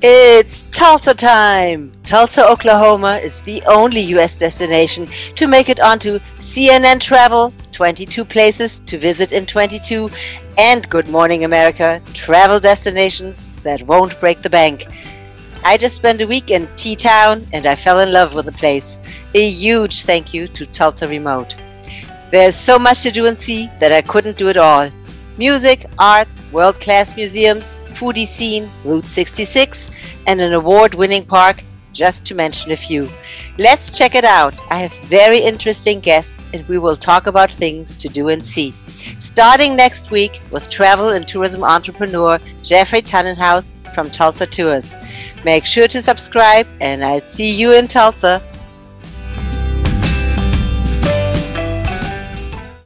It's Tulsa time! Tulsa, Oklahoma is the only U.S. destination to make it onto CNN Travel, 22 places to visit in 22, and Good Morning America, travel destinations that won't break the bank. I just spent a week in T-Town and I fell in love with the place. A huge thank you to Tulsa Remote. There's so much to do and see that I couldn't do it all. Music, arts, world-class museums, foodie scene, Route 66, and an award-winning park, just to mention a few. Let's check it out. I have very interesting guests and we will talk about things to do and see. Starting next week with travel and tourism entrepreneur Jeffrey Tannenhaus from Tulsa Tours. Make sure to subscribe and I'll see you in Tulsa.